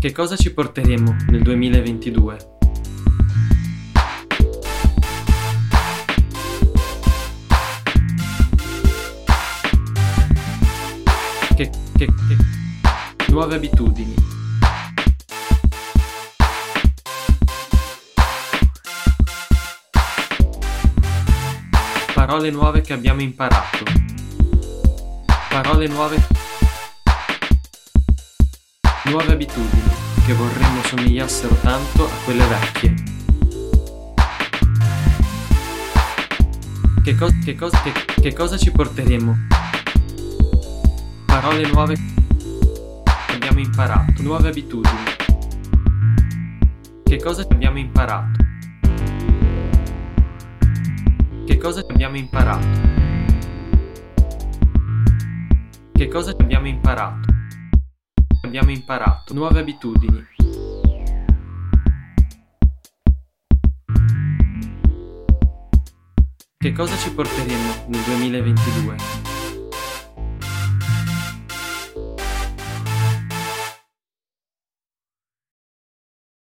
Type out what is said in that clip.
Che cosa ci porteremo nel 2022? Che, che, che... Nuove abitudini. Parole nuove che abbiamo imparato. Parole nuove. Nuove abitudini che vorremmo somigliassero tanto a quelle vecchie. Che, co- che, cos- che, che cosa ci porteremo? Parole nuove che abbiamo imparato. Nuove abitudini. Che cosa abbiamo imparato? Che cosa abbiamo imparato? Che cosa abbiamo imparato? Abbiamo imparato nuove abitudini. Che cosa ci porteremo nel 2022?